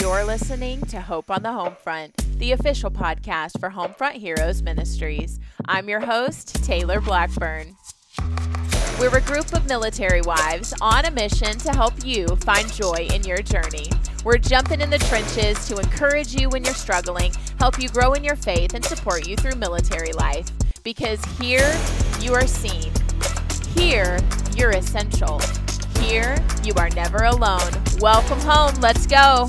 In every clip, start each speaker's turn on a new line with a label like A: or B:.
A: You're listening to Hope on the Homefront, the official podcast for Homefront Heroes Ministries. I'm your host, Taylor Blackburn. We're a group of military wives on a mission to help you find joy in your journey. We're jumping in the trenches to encourage you when you're struggling, help you grow in your faith, and support you through military life. Because here you are seen, here you're essential, here you are never alone. Welcome home. Let's go.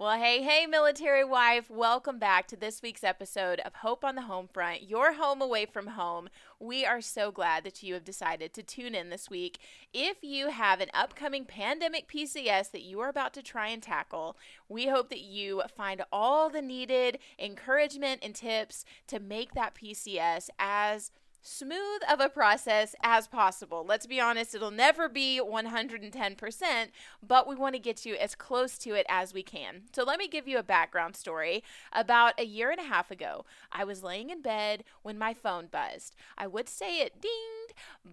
A: Well, hey, hey, military wife. Welcome back to this week's episode of Hope on the Home Front, your home away from home. We are so glad that you have decided to tune in this week. If you have an upcoming pandemic PCS that you are about to try and tackle, we hope that you find all the needed encouragement and tips to make that PCS as smooth of a process as possible. Let's be honest, it'll never be 110%, but we want to get you as close to it as we can. So let me give you a background story. About a year and a half ago, I was laying in bed when my phone buzzed. I would say it dinged,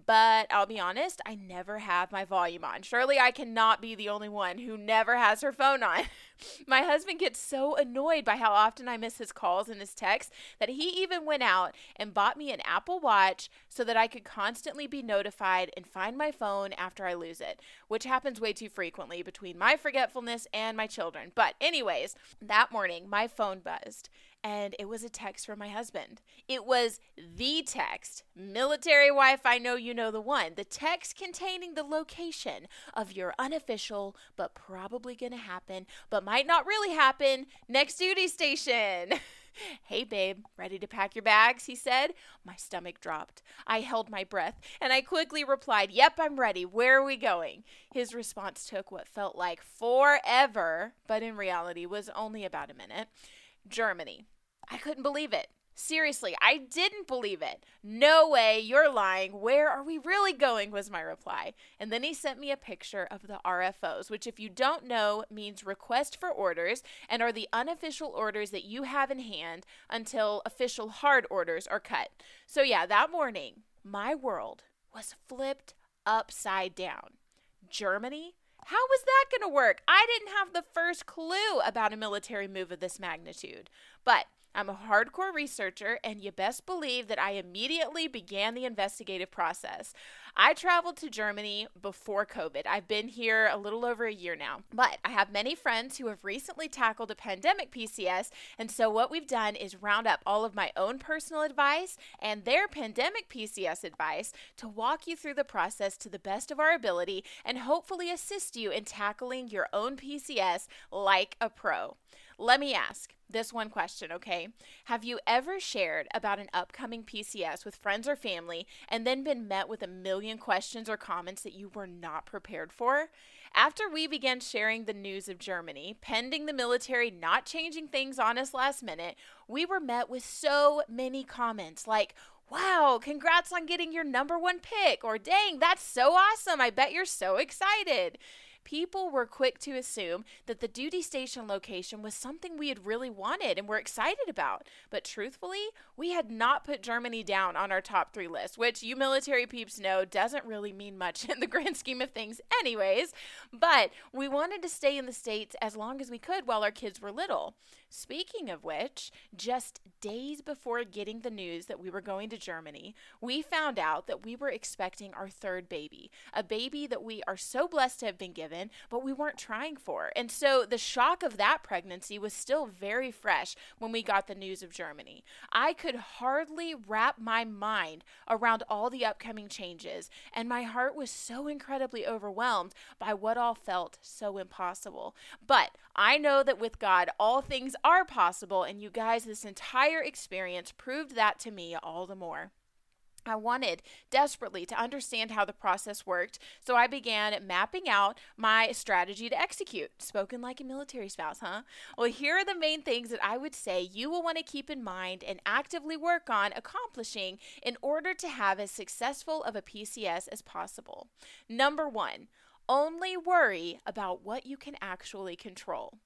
A: but I'll be honest, I never have my volume on. Surely I cannot be the only one who never has her phone on. my husband gets so annoyed by how often I miss his calls and his texts that he even went out and bought me an Apple Watch so that I could constantly be notified and find my phone after I lose it, which happens way too frequently between my forgetfulness and my children. But, anyways, that morning my phone buzzed and it was a text from my husband. It was the text, military wife, I know you know the one. The text containing the location of your unofficial, but probably gonna happen, but might not really happen, next duty station. Hey, babe, ready to pack your bags? He said. My stomach dropped. I held my breath and I quickly replied, Yep, I'm ready. Where are we going? His response took what felt like forever, but in reality was only about a minute. Germany. I couldn't believe it. Seriously, I didn't believe it. No way, you're lying. Where are we really going? was my reply. And then he sent me a picture of the RFOs, which, if you don't know, means request for orders and are the unofficial orders that you have in hand until official hard orders are cut. So, yeah, that morning, my world was flipped upside down. Germany? How was that going to work? I didn't have the first clue about a military move of this magnitude. But I'm a hardcore researcher, and you best believe that I immediately began the investigative process. I traveled to Germany before COVID. I've been here a little over a year now, but I have many friends who have recently tackled a pandemic PCS. And so, what we've done is round up all of my own personal advice and their pandemic PCS advice to walk you through the process to the best of our ability and hopefully assist you in tackling your own PCS like a pro. Let me ask this one question, okay? Have you ever shared about an upcoming PCS with friends or family and then been met with a million questions or comments that you were not prepared for? After we began sharing the news of Germany, pending the military not changing things on us last minute, we were met with so many comments like, Wow, congrats on getting your number one pick, or dang, that's so awesome. I bet you're so excited people were quick to assume that the duty station location was something we had really wanted and were excited about. But truthfully, we had not put Germany down on our top three list, which you military peeps know doesn't really mean much in the grand scheme of things, anyways. But we wanted to stay in the States as long as we could while our kids were little. Speaking of which, just days before getting the news that we were going to Germany, we found out that we were expecting our third baby, a baby that we are so blessed to have been given but we weren't trying for. And so the shock of that pregnancy was still very fresh when we got the news of Germany. I could hardly wrap my mind around all the upcoming changes, and my heart was so incredibly overwhelmed by what all felt so impossible. But I know that with God, all things are possible, and you guys, this entire experience proved that to me all the more. I wanted desperately to understand how the process worked, so I began mapping out my strategy to execute. Spoken like a military spouse, huh? Well, here are the main things that I would say you will want to keep in mind and actively work on accomplishing in order to have as successful of a PCS as possible. Number one, only worry about what you can actually control.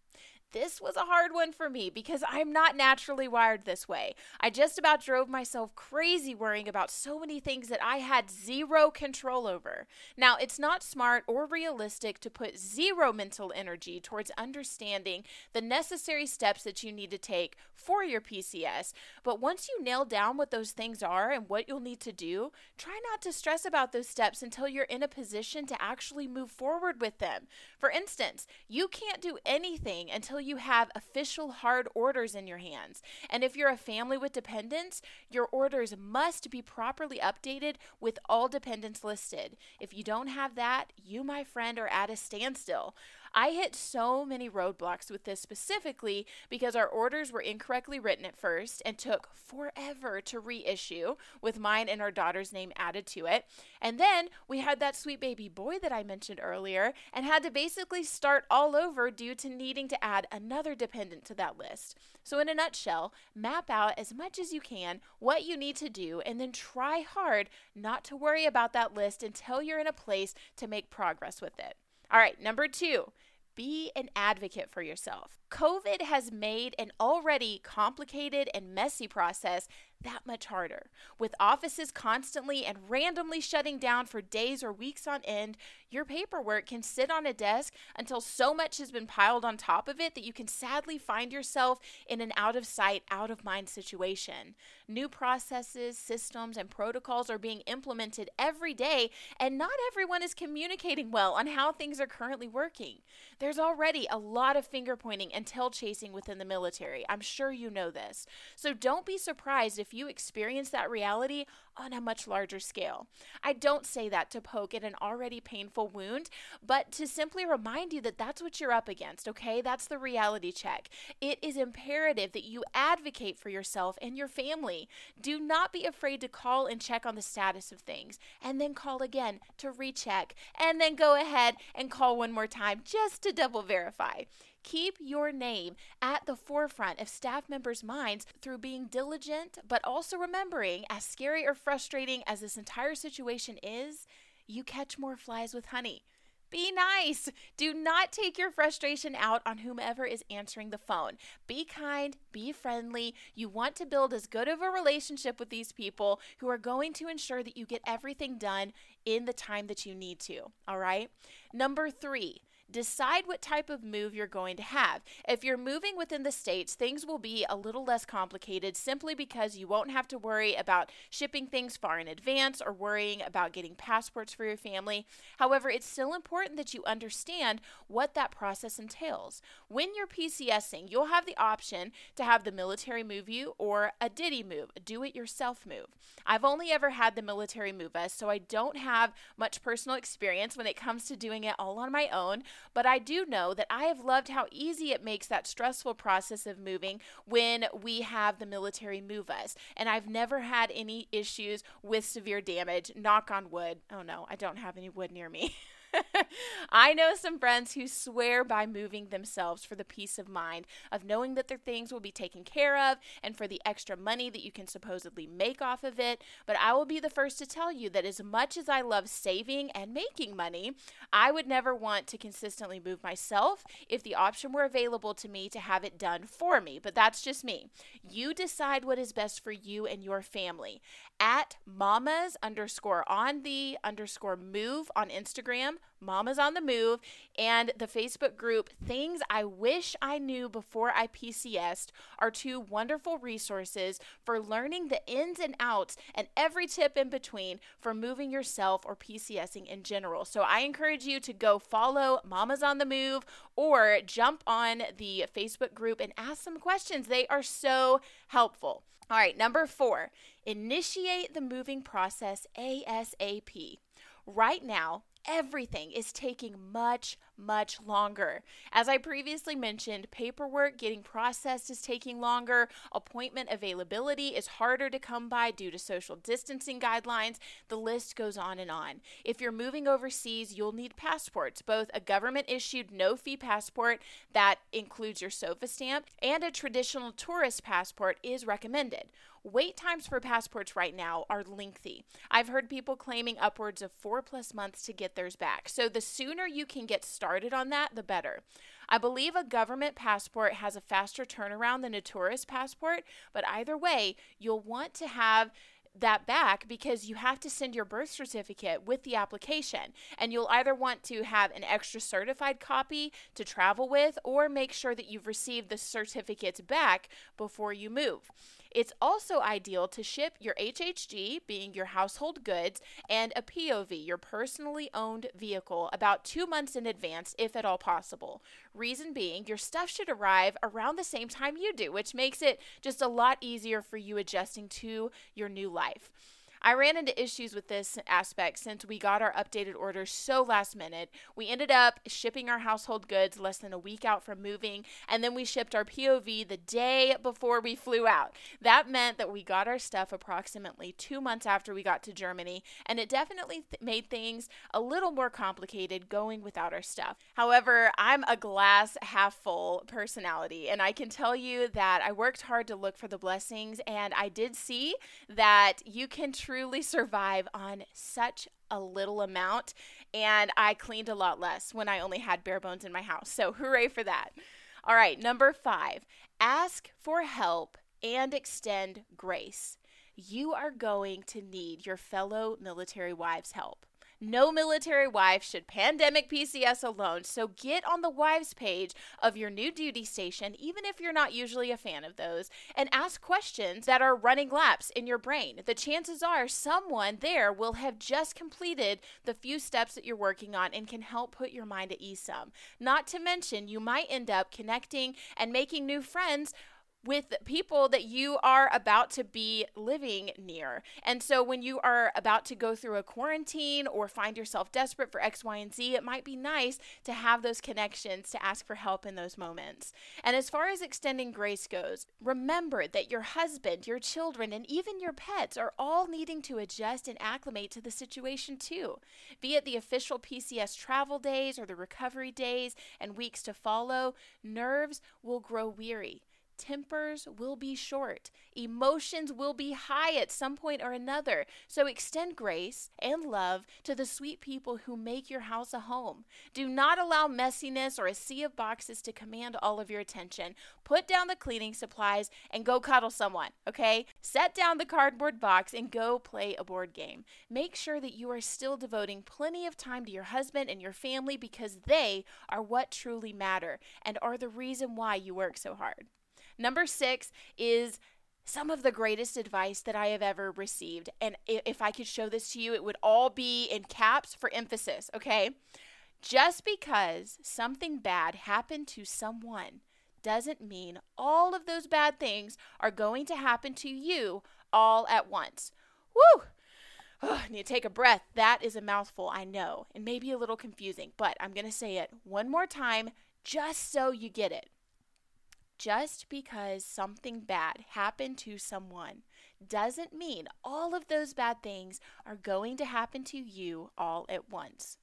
A: This was a hard one for me because I'm not naturally wired this way. I just about drove myself crazy worrying about so many things that I had zero control over. Now, it's not smart or realistic to put zero mental energy towards understanding the necessary steps that you need to take for your PCS, but once you nail down what those things are and what you'll need to do, try not to stress about those steps until you're in a position to actually move forward with them. For instance, you can't do anything until until you have official hard orders in your hands. And if you're a family with dependents, your orders must be properly updated with all dependents listed. If you don't have that, you, my friend, are at a standstill. I hit so many roadblocks with this specifically because our orders were incorrectly written at first and took forever to reissue with mine and our daughter's name added to it. And then we had that sweet baby boy that I mentioned earlier and had to basically start all over due to needing to add another dependent to that list. So, in a nutshell, map out as much as you can what you need to do and then try hard not to worry about that list until you're in a place to make progress with it. All right, number two, be an advocate for yourself. COVID has made an already complicated and messy process that much harder. With offices constantly and randomly shutting down for days or weeks on end, your paperwork can sit on a desk until so much has been piled on top of it that you can sadly find yourself in an out of sight, out of mind situation. New processes, systems, and protocols are being implemented every day, and not everyone is communicating well on how things are currently working. There's already a lot of finger pointing and tail chasing within the military. I'm sure you know this. So don't be surprised if you experience that reality on a much larger scale. I don't say that to poke at an already painful wound, but to simply remind you that that's what you're up against, okay? That's the reality check. It is imperative that you advocate for yourself and your family. Do not be afraid to call and check on the status of things, and then call again to recheck, and then go ahead and call one more time just to double verify. Keep your name at the forefront of staff members' minds through being diligent, but also remembering, as scary or frustrating as this entire situation is, you catch more flies with honey. Be nice. Do not take your frustration out on whomever is answering the phone. Be kind, be friendly. You want to build as good of a relationship with these people who are going to ensure that you get everything done in the time that you need to. All right. Number three, decide what type of move you're going to have. If you're moving within the states, things will be a little less complicated simply because you won't have to worry about shipping things far in advance or worrying about getting passports for your family. However, it's still important that you understand what that process entails. When you're PCSing, you'll have the option to have the military move you or a DITY move, a do it yourself move. I've only ever had the military move us, so I don't have much personal experience when it comes to doing it all on my own, but I do know that I have loved how easy it makes that stressful process of moving when we have the military move us. And I've never had any issues with severe damage. Knock on wood. Oh no, I don't have any wood near me. I know some friends who swear by moving themselves for the peace of mind of knowing that their things will be taken care of and for the extra money that you can supposedly make off of it. But I will be the first to tell you that as much as I love saving and making money, I would never want to consistently move myself if the option were available to me to have it done for me. But that's just me. You decide what is best for you and your family. At mamas underscore on the underscore move on Instagram Mama's on the Move, and the Facebook group Things I Wish I Knew Before I PCSed are two wonderful resources for learning the ins and outs and every tip in between for moving yourself or PCSing in general. So I encourage you to go follow Mama's on the Move or jump on the Facebook group and ask some questions. They are so helpful. All right, number four, initiate the moving process ASAP. Right now, everything is taking much, much longer. As I previously mentioned, paperwork getting processed is taking longer, appointment availability is harder to come by due to social distancing guidelines. The list goes on and on. If you're moving overseas, you'll need passports, both a government issued no fee passport that includes your SOFA stamp and a traditional tourist passport is recommended. Wait times for passports right now are lengthy. I've heard people claiming upwards of four plus months to get theirs back. So the sooner you can get started, on that, the better. I believe a government passport has a faster turnaround than a tourist passport, but either way, you'll want to have that back because you have to send your birth certificate with the application. And you'll either want to have an extra certified copy to travel with or make sure that you've received the certificates back before you move. It's also ideal to ship your HHG, being your household goods, and a POV, your personally owned vehicle, about two months in advance, if at all possible. Reason being, your stuff should arrive around the same time you do, which makes it just a lot easier for you adjusting to your new life. I ran into issues with this aspect since we got our updated orders so last minute. We ended up shipping our household goods less than a week out from moving, and then we shipped our POV the day before we flew out. That meant that we got our stuff approximately two months after we got to Germany, and it definitely th- made things a little more complicated going without our stuff. However, I'm a glass half full personality, and I can tell you that I worked hard to look for the blessings, and I did see that you can truly survive on such a little amount. And I cleaned a lot less when I only had bare bones in my house. So, hooray for that. All right, number five ask for help and extend grace. You are going to need your fellow military wives' help. No military wife should pandemic PCS alone. So get on the wives page of your new duty station, even if you're not usually a fan of those, and ask questions that are running laps in your brain. The chances are someone there will have just completed the few steps that you're working on and can help put your mind at ease some. Not to mention, you might end up connecting and making new friends with people that you are about to be living near. And so when you are about to go through a quarantine or find yourself desperate for X, Y, and Z, it might be nice to have those connections to ask for help in those moments. And as far as extending grace goes, remember that your husband, your children, and even your pets are all needing to adjust and acclimate to the situation too. Be it the official PCS travel days or the recovery days and weeks to follow, nerves will grow weary tempers will be short. Emotions will be high at some point or another. So extend grace and love to the sweet people who make your house a home. Do not allow messiness or a sea of boxes to command all of your attention. Put down the cleaning supplies and go cuddle someone, okay? Set down the cardboard box and go play a board game. Make sure that you are still devoting plenty of time to your husband and your family because they are what truly matter and are the reason why you work so hard. Number six is some of the greatest advice that I have ever received. And if I could show this to you, it would all be in caps for emphasis, okay? Just because something bad happened to someone doesn't mean all of those bad things are going to happen to you all at once. Woo! Oh, I need to take a breath. That is a mouthful, I know, and maybe a little confusing, but I'm going to say it one more time just so you get it. Just because something bad happened to someone doesn't mean all of those bad things are going to happen to you all at once.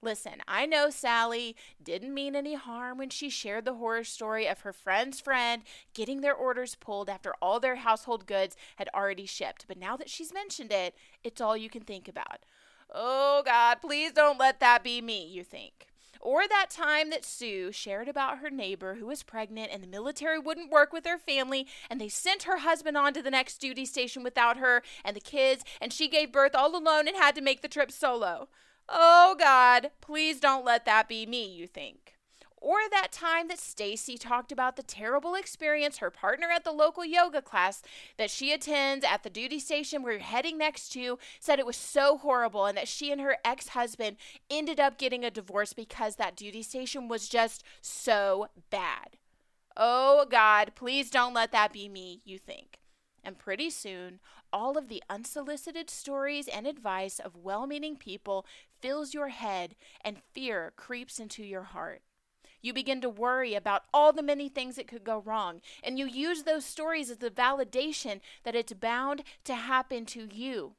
A: Listen, I know Sally didn't mean any harm when she shared the horror story of her friend's friend getting their orders pulled after all their household goods had already shipped. But now that she's mentioned it, it's all you can think about. Oh God, please don't let that be me, you think. Or that time that Sue shared about her neighbor who was pregnant and the military wouldn't work with her family and they sent her husband on to the next duty station without her and the kids and she gave birth all alone and had to make the trip solo. Oh God, please don't let that be me, you think or that time that Stacy talked about the terrible experience her partner at the local yoga class that she attends at the duty station we're heading next to said it was so horrible and that she and her ex-husband ended up getting a divorce because that duty station was just so bad. Oh God, please don't let that be me, you think. And pretty soon, all of the unsolicited stories and advice of well meaning people fills your head and fear creeps into your heart. You begin to worry about all the many things that could go wrong. And you use those stories as the validation that it's bound to happen to you.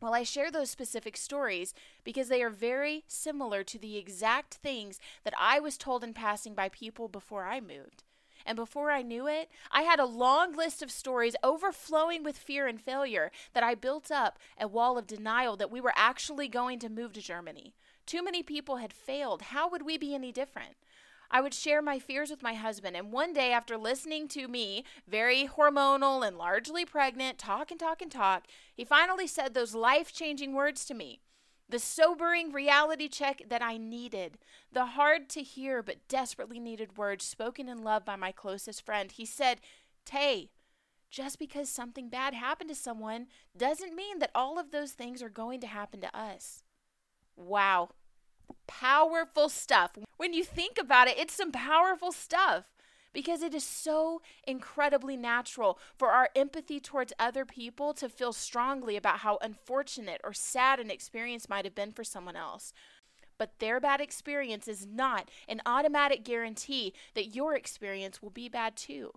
A: Well, I share those specific stories because they are very similar to the exact things that I was told in passing by people before I moved. And before I knew it, I had a long list of stories overflowing with fear and failure that I built up a wall of denial that we were actually going to move to Germany. Too many people had failed. How would we be any different? I would share my fears with my husband, and one day, after listening to me, very hormonal and largely pregnant, talk and talk and talk, he finally said those life changing words to me. The sobering reality check that I needed, the hard to hear but desperately needed words spoken in love by my closest friend. He said, Tay, just because something bad happened to someone doesn't mean that all of those things are going to happen to us. Wow. Powerful stuff. When you think about it, it's some powerful stuff because it is so incredibly natural for our empathy towards other people to feel strongly about how unfortunate or sad an experience might have been for someone else. But their bad experience is not an automatic guarantee that your experience will be bad too.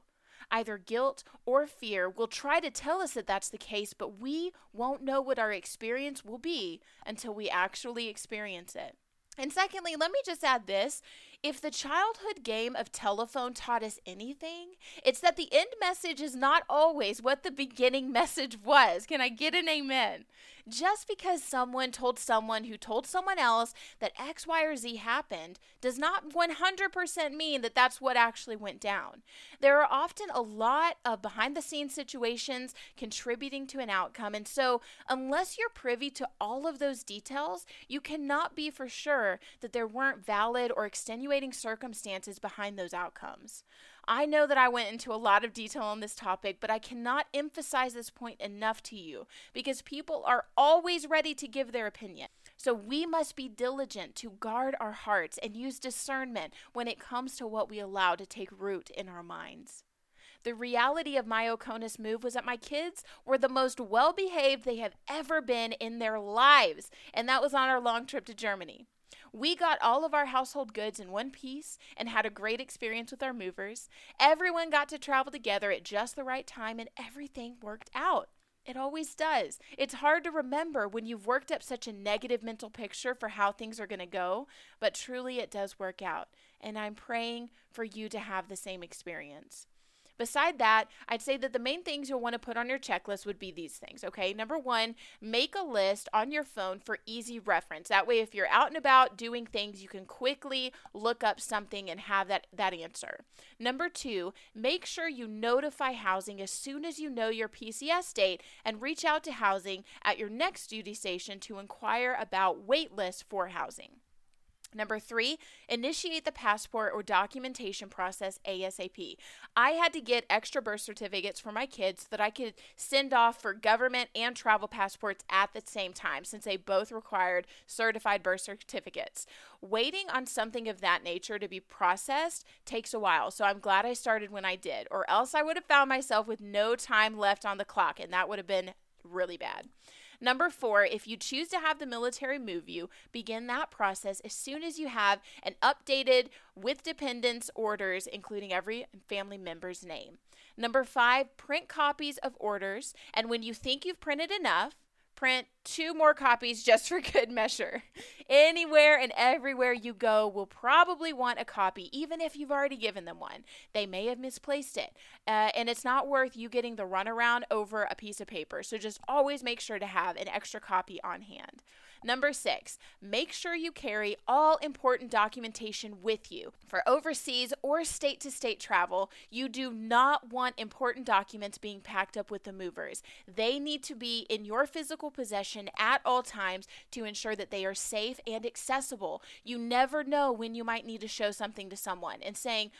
A: Either guilt or fear will try to tell us that that's the case, but we won't know what our experience will be until we actually experience it. And secondly, let me just add this. If the childhood game of telephone taught us anything, it's that the end message is not always what the beginning message was. Can I get an amen? Just because someone told someone who told someone else that X, Y, or Z happened does not 100% mean that that's what actually went down. There are often a lot of behind the scenes situations contributing to an outcome. And so, unless you're privy to all of those details, you cannot be for sure that there weren't valid or extenuating circumstances behind those outcomes. I know that I went into a lot of detail on this topic, but I cannot emphasize this point enough to you because people are always ready to give their opinion. So we must be diligent to guard our hearts and use discernment when it comes to what we allow to take root in our minds. The reality of my Oconus move was that my kids were the most well behaved they have ever been in their lives, and that was on our long trip to Germany. We got all of our household goods in one piece and had a great experience with our movers. Everyone got to travel together at just the right time and everything worked out. It always does. It's hard to remember when you've worked up such a negative mental picture for how things are going to go, but truly it does work out. And I'm praying for you to have the same experience. Beside that, I'd say that the main things you'll want to put on your checklist would be these things, okay? Number one, make a list on your phone for easy reference. That way, if you're out and about doing things, you can quickly look up something and have that, that answer. Number two, make sure you notify housing as soon as you know your PCS date and reach out to housing at your next duty station to inquire about wait lists for housing. Number three, initiate the passport or documentation process ASAP. I had to get extra birth certificates for my kids so that I could send off for government and travel passports at the same time, since they both required certified birth certificates. Waiting on something of that nature to be processed takes a while, so I'm glad I started when I did, or else I would have found myself with no time left on the clock, and that would have been really bad. Number four, if you choose to have the military move you, begin that process as soon as you have an updated with dependents orders, including every family member's name. Number five, print copies of orders. And when you think you've printed enough, print two more copies just for good measure. Anywhere and everywhere you go will probably want a copy, even if you've already given them one. They may have misplaced it, uh, and it's not worth you getting the runaround over a piece of paper. So just always make sure to have an extra copy on hand. Number six, make sure you carry all important documentation with you. For overseas or state to state travel, you do not want important documents being packed up with the movers. They need to be in your physical possession at all times to ensure that they are safe and accessible. You never know when you might need to show something to someone and saying,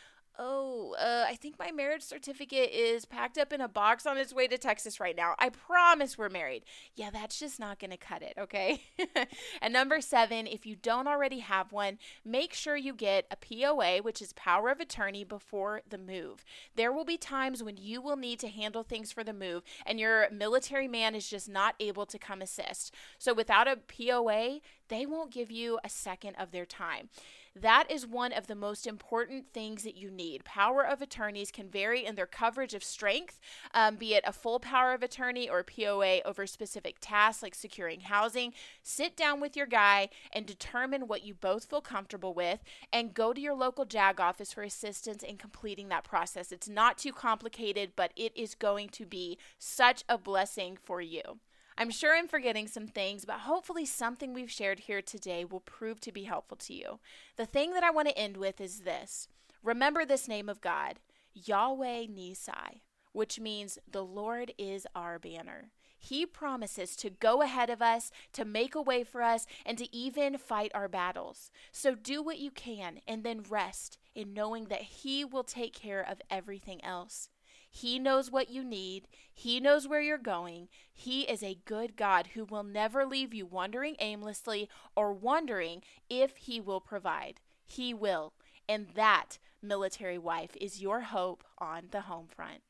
A: oh, uh, I think my marriage certificate is packed up in a box on its way to Texas right now. I promise we're married. Yeah, that's just not going to cut it, okay? and number seven, if you don't already have one, make sure you get a POA, which is power of attorney, before the move. There will be times when you will need to handle things for the move, and your military man is just not able to come assist. So without a POA, they won't give you a second of their time. That is one of the most important things that you need. Power of attorneys can vary in their coverage of strength, um, be it a full power of attorney or POA over specific tasks like securing housing. Sit down with your guy and determine what you both feel comfortable with and go to your local JAG office for assistance in completing that process. It's not too complicated, but it is going to be such a blessing for you. I'm sure I'm forgetting some things, but hopefully, something we've shared here today will prove to be helpful to you. The thing that I want to end with is this remember this name of God, Yahweh Nissi, which means the Lord is our banner. He promises to go ahead of us, to make a way for us, and to even fight our battles. So do what you can and then rest in knowing that He will take care of everything else. He knows what you need. He knows where you're going. He is a good God who will never leave you wandering aimlessly or wondering if He will provide. He will. And that, military wife, is your hope on the home front.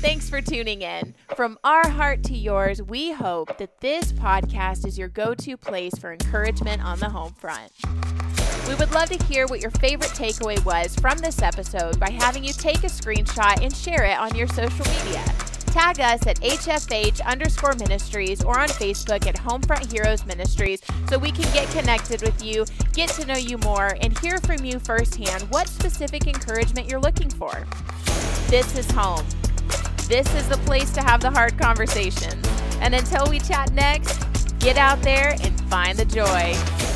A: Thanks for tuning in. From our heart to yours, we hope that this podcast is your go to place for encouragement on the home front. We would love to hear what your favorite takeaway was from this episode by having you take a screenshot and share it on your social media. Tag us at HFH underscore ministries or on Facebook at Homefront Heroes Ministries so we can get connected with you, get to know you more, and hear from you firsthand what specific encouragement you're looking for. This is home. This is the place to have the hard conversations. And until we chat next, get out there and find the joy.